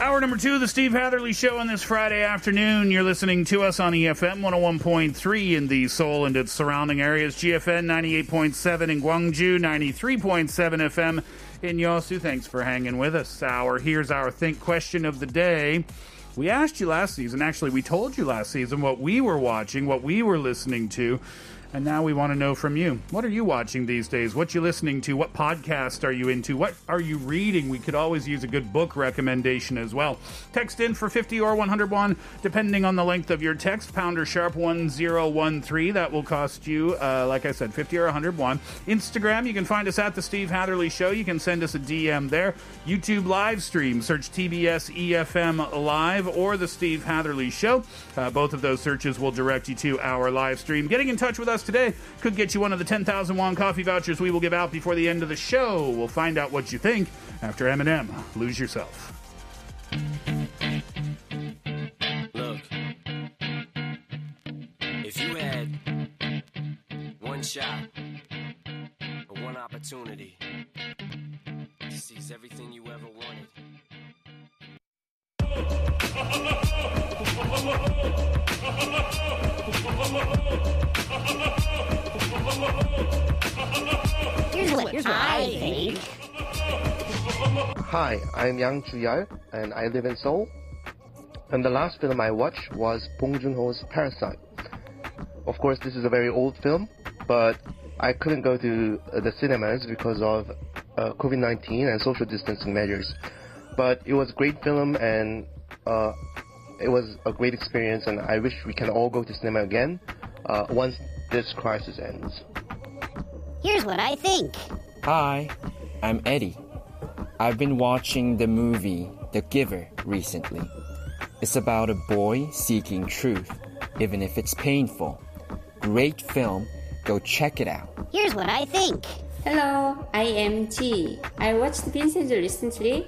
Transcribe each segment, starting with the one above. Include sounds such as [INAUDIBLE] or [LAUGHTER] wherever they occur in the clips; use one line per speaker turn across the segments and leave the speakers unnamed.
Hour number two of the Steve Hatherly Show on this Friday afternoon. You're listening to us on EFM 101.3 in the Seoul and its surrounding areas, GFN 98.7 in Gwangju, 93.7 FM in Yosu. Thanks for hanging with us. Our here's our think question of the day. We asked you last season, actually, we told you last season what we were watching, what we were listening to. And now we want to know from you. What are you watching these days? What you listening to? What podcast are you into? What are you reading? We could always use a good book recommendation as well. Text in for 50 or 101, depending on the length of your text. Pounder sharp 1013. That will cost you, uh, like I said, 50 or 101. Instagram, you can find us at The Steve Hatherly Show. You can send us a DM there. YouTube live stream, search TBS EFM Live or The Steve Hatherly Show. Uh, both of those searches will direct you to our live stream. Getting in touch with us today could get you one of the 10,000 won coffee vouchers we will give out before the end of the show. We'll find out what you think after Eminem. Lose yourself.
Look, if you had one shot or one opportunity to seize everything you ever wanted.
Here's what, here's what I think.
Hi, I'm Yang Chuyao, and I live in Seoul. And the last film I watched was Bong Joon-ho's Parasite. Of course, this is a very old film, but I couldn't go to uh, the cinemas because of uh, COVID-19 and social distancing measures. But it was a great film, and uh, it was a great experience, and I wish we can all go to cinema again uh, once this crisis ends.
Here's what I think.
Hi, I'm Eddie. I've been watching the movie The Giver recently. It's about a boy seeking truth, even if it's painful. Great film. Go check it out.
Here's what I think.
Hello, I am Ji. I watched Vincenzo recently.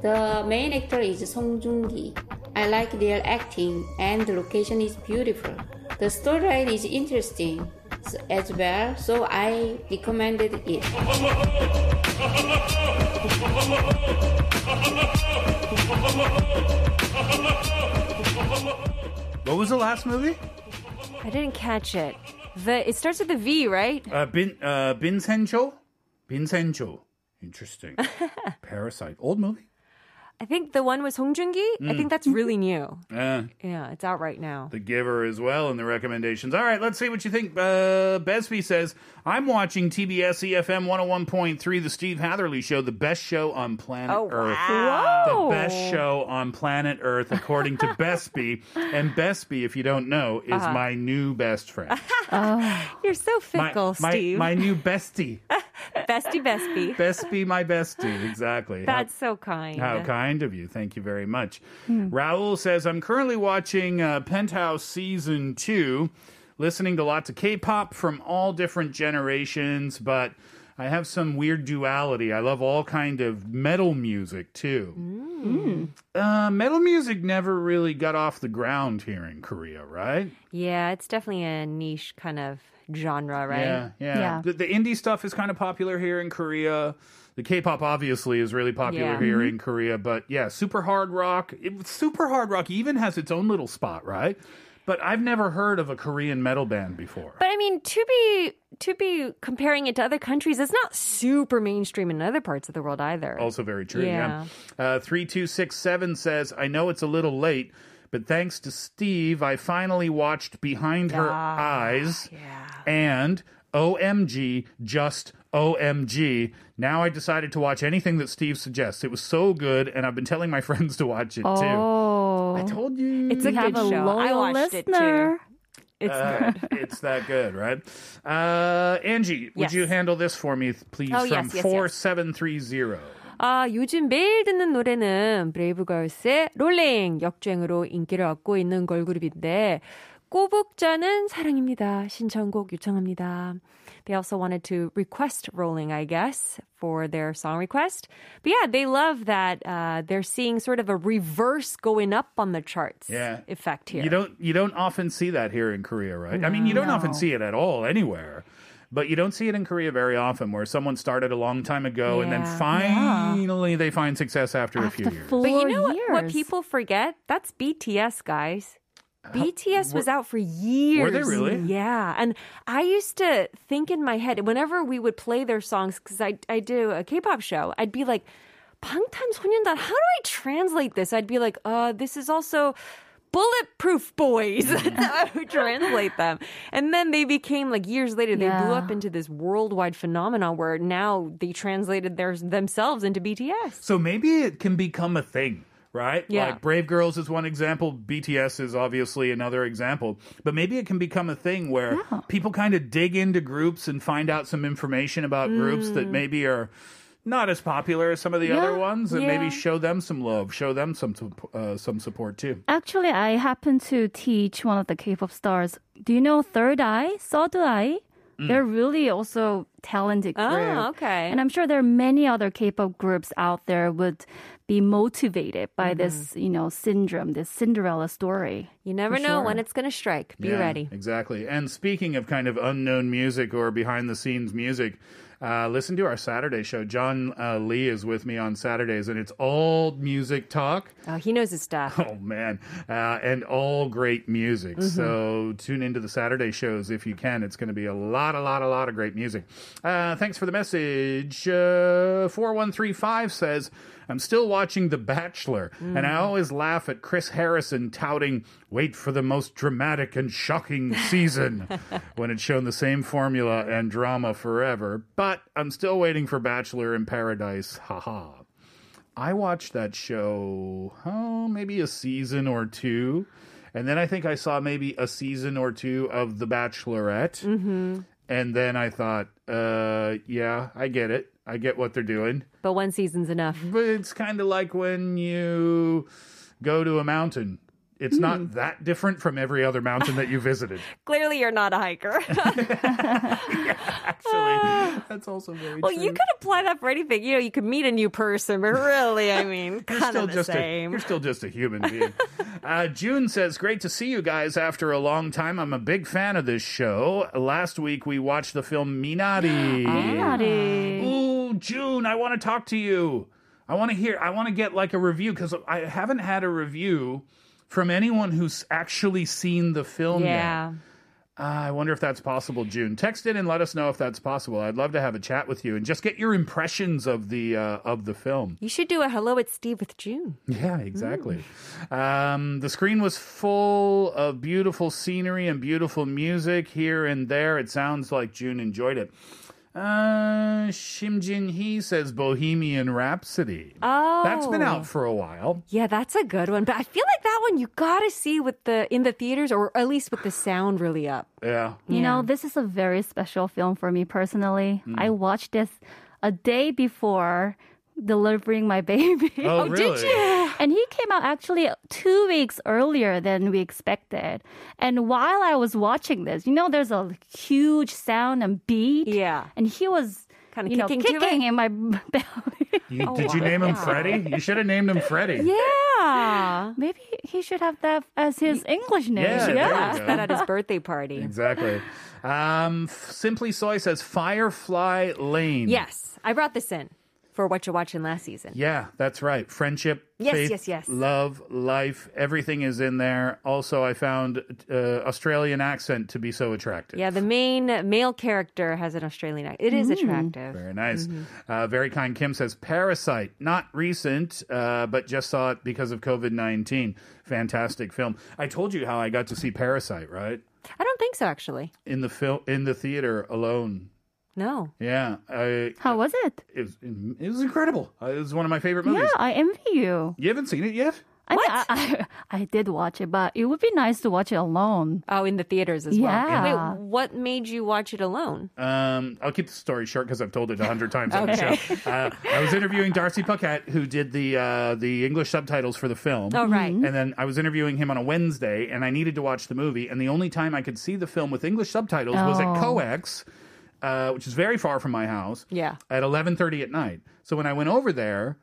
The main actor is Song Joong-ki. I like their acting and the location is beautiful. The storyline is interesting as well, so I recommended it.
What was the last movie?
I didn't catch it. The it starts with the V, right?
Uh, Bin uh, Bin Sencho? Bin Sencho. Interesting. [LAUGHS] Parasite. Old movie?
I think the one was Song Joong-ki. I
Mm.
think that's really new.
Uh,
Yeah, it's out right now.
the Giver as well in the recommendations. All right, let's see what you think. Uh, Besby says, I'm watching TBS EFM 101.3, The Steve Hatherly Show, the best show on planet
Oh,
Earth.
wow.
The best show on planet Earth, according to [LAUGHS] Besby. And Besby, if you don't know, is
Uh-huh.
my new best friend. [LAUGHS] [LAUGHS]
You're so fickle,
my,
Steve.
my new bestie. [LAUGHS]
bestie, bestie.
Bestie, my bestie. Exactly. How-
That's so kind.
How kind of you. Thank you very much.
Hmm.
Raul says, I'm currently watching uh, Penthouse Season 2, listening to lots of K pop from all different generations, but I have some weird duality. I love all kind of metal music too.
Mm.
Uh, metal music never really got off the ground here in Korea, right?
Yeah, it's definitely a niche kind of genre, right?
Yeah, yeah. The, the indie stuff is kind of popular here in Korea. The K-pop obviously is really popular
Yeah.
here
Mhm.
in Korea, but yeah, super hard rock. It, super hard rock even has its own little spot, right? But I've never heard of a Korean metal band before.
But I mean, to be to be comparing it to other countries, it's not super mainstream in other parts of the world either.
Also very true. Yeah.
Yeah.
Uh, 3267 says, I know it's a little late, but thanks to Steve, I finally watched Behind Her Eyes yeah. and OMG, just OMG. Now I decided to watch anything that Steve suggests. It was so good, and I've been telling my [LAUGHS] friends to watch it too.
Oh,
I told you.
It's a
we have
good
a
show. I watched it
listener.
too. It's
Uh, it's that good, right? Uh, Angie, would
Yes.
you handle this for me, please,
Oh,
from
yes, yes.
4730?
아, 요즘 매일 듣는 노래는 브레이브걸스의 롤링 역주행으로 인기를 얻고 있는 걸그룹인데 꼬북자는 사랑입니다. 신청곡 요청합니다. They also wanted to request Rollin', I guess, for their song request. But yeah, they love that uh, they're seeing sort of a reverse going up on the charts
yeah.
effect here.
You don't you don't often see that here in Korea, right? No. I mean, you don't
no.
often see it at all anywhere. But you don't see it in Korea very often, where someone started a long time ago yeah. and then finally yeah. they find success after, after a few years.
But you know. What, what people forget? That's BTS, guys. BTS was out for years.
they really?
Yeah. And I used to think in my head, whenever we would play their songs, because I, I do a K pop show, I'd be like, 방탄소년단, how do I translate this? I'd be like, uh, this is also bulletproof boys. [LAUGHS] That's how I would translate them. And then they became like years later, they blew
Yeah.
up into this worldwide phenomenon where now they translated theirs themselves into BTS.
So maybe it can become a thing, right?
Yeah.
Like Brave Girls is one example. BTS is obviously another example. But maybe it can become a thing where people kind of dig into groups and find out some information about groups that
Mm.
maybe are not as popular as some of the other ones, and
yeah.
maybe show them some love, show them some uh, some support too.
Actually, I happen to teach one of the K-pop stars. Do you know Third Eye, Third Eye?
Mm.
They're really also talented
Oh, okay.
And I'm sure there are many other K-pop groups out there would be motivated by this, you know, syndrome, this Cinderella story.
You never know
sure.
when it's going to strike. Be
Yeah,
ready.
Exactly. And speaking of kind of unknown music or behind the scenes music, uh, listen to our Saturday show. John uh, Lee is with me on Saturdays, and it's all music talk.
Oh, he knows his stuff. [LAUGHS]
Oh man, uh, and all great music.
Mhm.
So tune into the Saturday shows if you can. It's going to be a lot, a lot, a lot of great music. Uh, thanks for the message. Uh, Four one three five says. I'm still watching The Bachelor, and I
Mm.
always laugh at Chris Harrison touting, wait for the most dramatic and shocking season, [LAUGHS] when it's shown the same formula and drama forever. But I'm still waiting for Bachelor in Paradise. Haha. I watched that show, oh, maybe a season or two. And then I think I saw maybe a season or two of The Bachelorette.
Mm-hmm.
And then I thought, uh, yeah, I get it. I get what they're doing.
But one season's enough.
But it's kind of like when you go to a mountain. It's
Hmm.
not that different from every other mountain that you [LAUGHS] visited.
Clearly, you're not a hiker. [LAUGHS]
Actually, [LAUGHS] that's also very
well,
true.
you could apply that for anything. You know, you could meet a new person, but really, I mean, kind of the
just a,
same.
you're still just a human being. uh, June says, "Great to see you guys after a long time. I'm a big fan of this show. Last week we watched the film Minari. [GASPS]
Minari.
June, I want to talk to you. I want to hear. I want to get like a review because I haven't had a review from anyone who's actually seen the film
Yeah.
yet. Uh, I wonder if that's possible, June. Text in and let us know if that's possible. I'd love to have a chat with you and just get your impressions of the uh, of the film.
You should do a hello, it's Steve with June.
Yeah, exactly. Um, the screen was full of beautiful scenery and beautiful music here and there. It sounds like June enjoyed it. Uh, Shim Jin Hee says Bohemian Rhapsody.
Oh,
That's been out for a while.
Yeah, that's a good one. But I feel like that one you gotta see with the in the theaters, or at least with the sound really up.
Yeah.
You know, this is a very special film for me personally.
Mm.
I watched this a day before delivering my baby.
Oh, [LAUGHS] Oh, did really? you? [LAUGHS]
And he came out actually two weeks earlier than we expected. And while I was watching this, you know, there's a huge sound and beat.
Yeah.
And he was
Kinda
you
kicking to
kicking in my [LAUGHS] belly.
You,
Oh,
did you name him
wow.
Freddie? You should have named him Freddie.
Yeah. Maybe he should have that as his English name.
Yeah, there go.
that at his birthday party.
Exactly. Um, Simply Soy says Firefly Lane.
Yes, I brought this in. For what you're watching last season.
Yeah, that's right. Friendship,
Yes,
faith,
yes, yes.
love, life, everything is in there. Also, I found uh, Australian accent to be so attractive.
Yeah, the main male character has an Australian accent. It is attractive.
Very nice.
Mhm.
Uh, very kind Kim says Parasite, not recent, uh, but just saw it because of COVID 19. Fantastic film. I told you how I got to see Parasite, right?
I don't think so, actually.
In the film, in the theater alone.
No.
Yeah. I,
How was it?
it, was, it was incredible. Uh, It was one of my favorite movies.
Yeah, I envy you.
You haven't seen it yet?
I, mean, I, I, [LAUGHS] I did watch it, but it would be nice to watch it alone.
Oh, in the theaters as well.
Yeah.
Wait, what made you watch it alone?
Um, I'll keep the story short because I've told it a hundred times on the
Okay.
show. Uh, I was interviewing Darcy Paquet, who did the uh, the English subtitles for the film.
Oh, right.
And then I was interviewing him on a Wednesday, and I needed to watch the movie. And the only time I could see the film with English subtitles was at
Oh.
Coex, uh, which is very far from my house.
Yeah.
At eleven thirty at night. So when I went over there,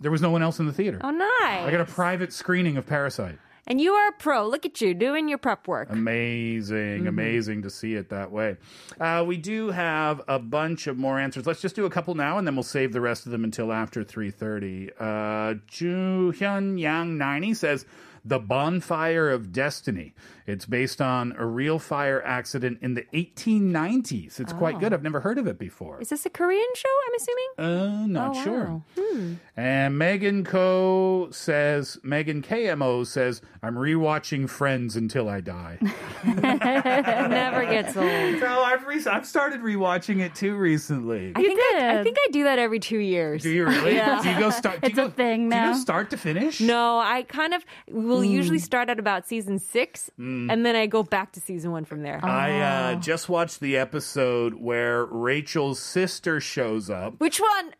there was no one else in the theater.
Oh, nice.
I got a private screening of Parasite.
And you are a pro. Look at you doing your prep work.
Amazing, amazing to see it that way. Uh, we do have a bunch of more answers. Let's just do a couple now, and then we'll save the rest of them until after three thirty. Uh, Ju Hyun Yang ninety says. The Bonfire of Destiny. It's based on a real fire accident in the 1890s. It's quite
Oh.
good. I've never heard of it before.
Is this a Korean show, I'm assuming?
Uh, not
Oh,
sure.
wow. Hmm.
And Megan Co says, Megan KMO says, I'm rewatching Friends until I die. [LAUGHS] [LAUGHS]
Never gets old.
No, I've re- I've started rewatching it too recently.
I think I, I think I do that every two years.
Do you really?
Yeah.
Do you go start? Do
It's
you
a
go,
thing
do you
now.
go start to finish?
No, I kind of will usually
Mm.
start at about season six, and then I go back to season one from there.
I uh, just watched the episode where Rachel's sister shows up,
Which one?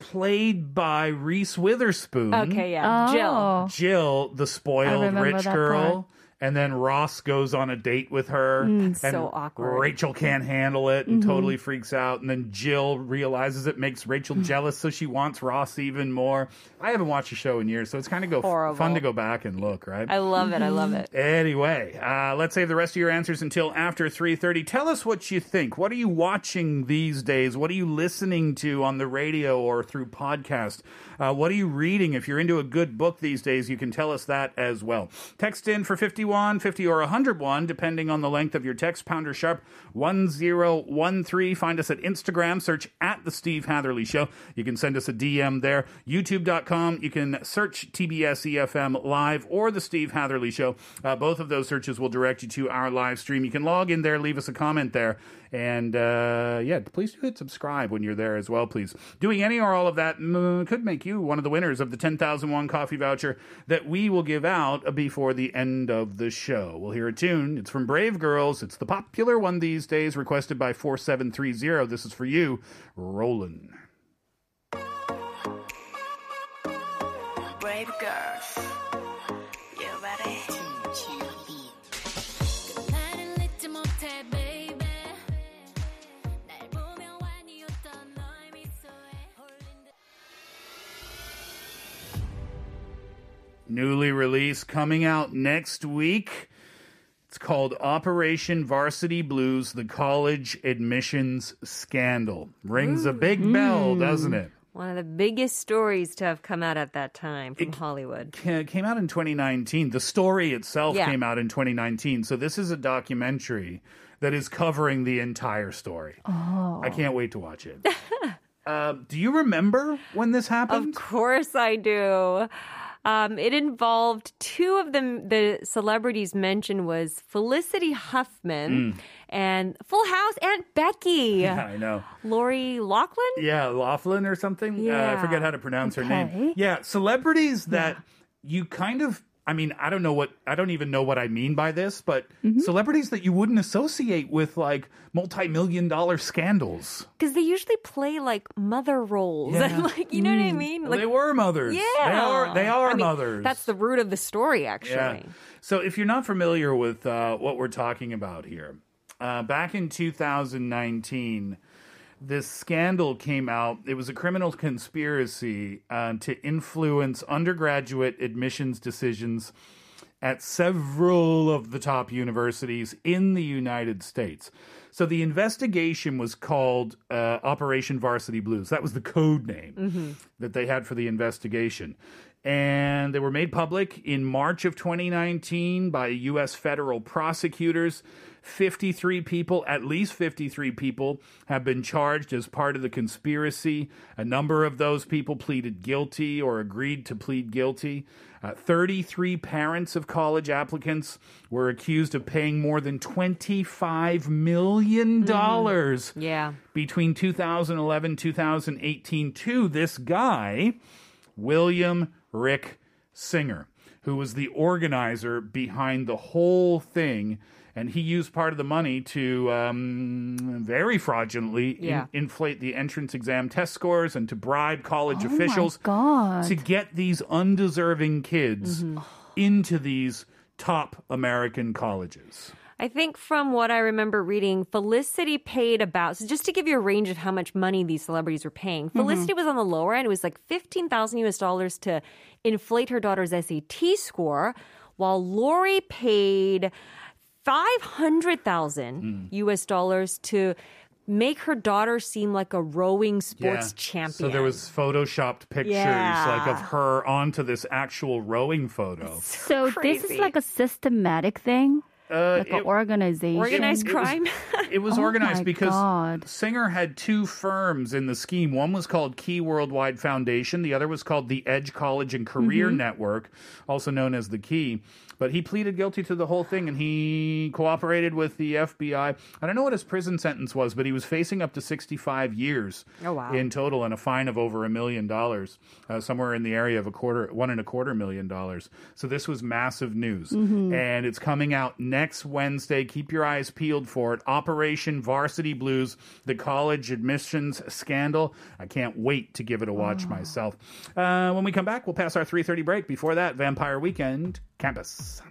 Played by Reese Witherspoon.
Okay, yeah, Jill.
Oh.
Jill, the spoiled rich girl.
part.
And then Ross goes on a date with her.
Mm,
and
so awkward.
Rachel can't handle it and
Mm-hmm.
totally freaks out. And then Jill realizes it makes Rachel jealous, so she wants Ross even more. I haven't watched the show in years, so it's kind of go
Horrible.
fun to go back and look, right?
I love it. I love it.
Anyway, uh, let's save the rest of your answers until after 3.30. Tell us what you think. What are you watching these days? What are you listening to on the radio or through podcast? Uh, what are you reading? If you're into a good book these days, you can tell us that as well. Text in for 51, 50, or 101, depending on the length of your text. Pounder sharp 1013. Find us at Instagram. Search at The Steve Hatherly Show. You can send us a DM there. YouTube.com. You can search TBS EFM Live or The Steve Hatherly Show. Uh, both of those searches will direct you to our live stream. You can log in there, leave us a comment there. And uh, yeah, please do hit subscribe when you're there as well, please. Doing any or all of that mm, could make you one of the winners of the 10,001 coffee voucher that we will give out before the end of the show. We'll hear a tune. It's from Brave Girls. It's the popular one these days, requested by 4730. This is for you, Roland.
Brave girls,
Newly released, coming out next week. It's called Operation Varsity Blues The College Admissions Scandal. Rings a big bell, doesn't it?
One of the biggest stories to have come out at that time from Hollywood.
ca- came out in 2019. The story itself
Yeah.
came out in 2019. So this is a documentary that is covering the entire story.
Oh.
I can't wait to watch it. [LAUGHS] uh, do you remember when this happened?
Of course I do. Um, it involved two of them. The celebrities mentioned was Felicity Huffman and Full House Aunt Becky.
Mm. [LAUGHS] Yeah, I know.
Lori Laughlin.
Yeah, Laughlin or something. Uh, I forget how to pronounce her name. Yeah, celebrities that you kind of. I mean, I don't know what I don't even know what I mean by this, but
Mm-hmm.
celebrities that you wouldn't associate with like multi-million dollar scandals.
Because they usually play like mother roles. [LAUGHS]
Yeah.
Like, you know what I mean?
Well,
Like,
they were mothers.
Yeah.
They are they are
I mean,
mothers.
That's the root of the story, actually.
So if you're not familiar with uh, what we're talking about here, uh, back in 2019, this scandal came out. It was a criminal conspiracy uh, to influence undergraduate admissions decisions at several of the top universities in the United States. So the investigation was called uh, Operation Varsity Blues. That was the code name that they had for the investigation. And they were made public in March of 2019 by U.S. federal prosecutors. 53 people, at least 53 people, have been charged as part of the conspiracy. A number of those people pleaded guilty or agreed to plead guilty. Uh, 33 parents of college applicants were accused of paying more than $25 million
Yeah.
between 2011 2018 to this guy William Rick Singer who was the organizer behind the whole thing and he used part of the money to um, very fraudulently in- inflate the entrance exam test scores and to bribe college
Oh
officials to get these undeserving kids into these top American colleges.
I think from what I remember reading, Felicity paid about, so just to give you a range of how much money these celebrities were paying, Felicity was on the lower end. It was like 15,000 US dollars to inflate her daughter's SAT score, while Lori paid 500,000 US dollars to make her daughter seem like a rowing sports champion.
So there was photoshopped pictures
Yeah.
like of her onto this actual rowing photo.
So this is like a systematic thing,
Uh,
like an
it-
organization.
Organized
It was-
crime.
It was [LAUGHS]
Oh
organized because
God.
Singer had two firms in the scheme. One was called Key Worldwide Foundation. The other was called the Edge College and Career
Mm-hmm.
Network, also known as the Key. But he pleaded guilty to the whole thing and he cooperated with the FBI. I don't know what his prison sentence was, but he was facing up to 65 years
Oh, wow.
in total and a fine of over a million dollars, uh, somewhere in the area of a quarter, one and a quarter million dollars. So this was massive news. And it's coming out next Wednesday. Keep your eyes peeled for it. Operation Varsity Blues, the college admissions scandal. I can't wait to give it a watch myself. Uh, when we come back, we'll pass our 3.30 break. Before that, Vampire Weekend Campus.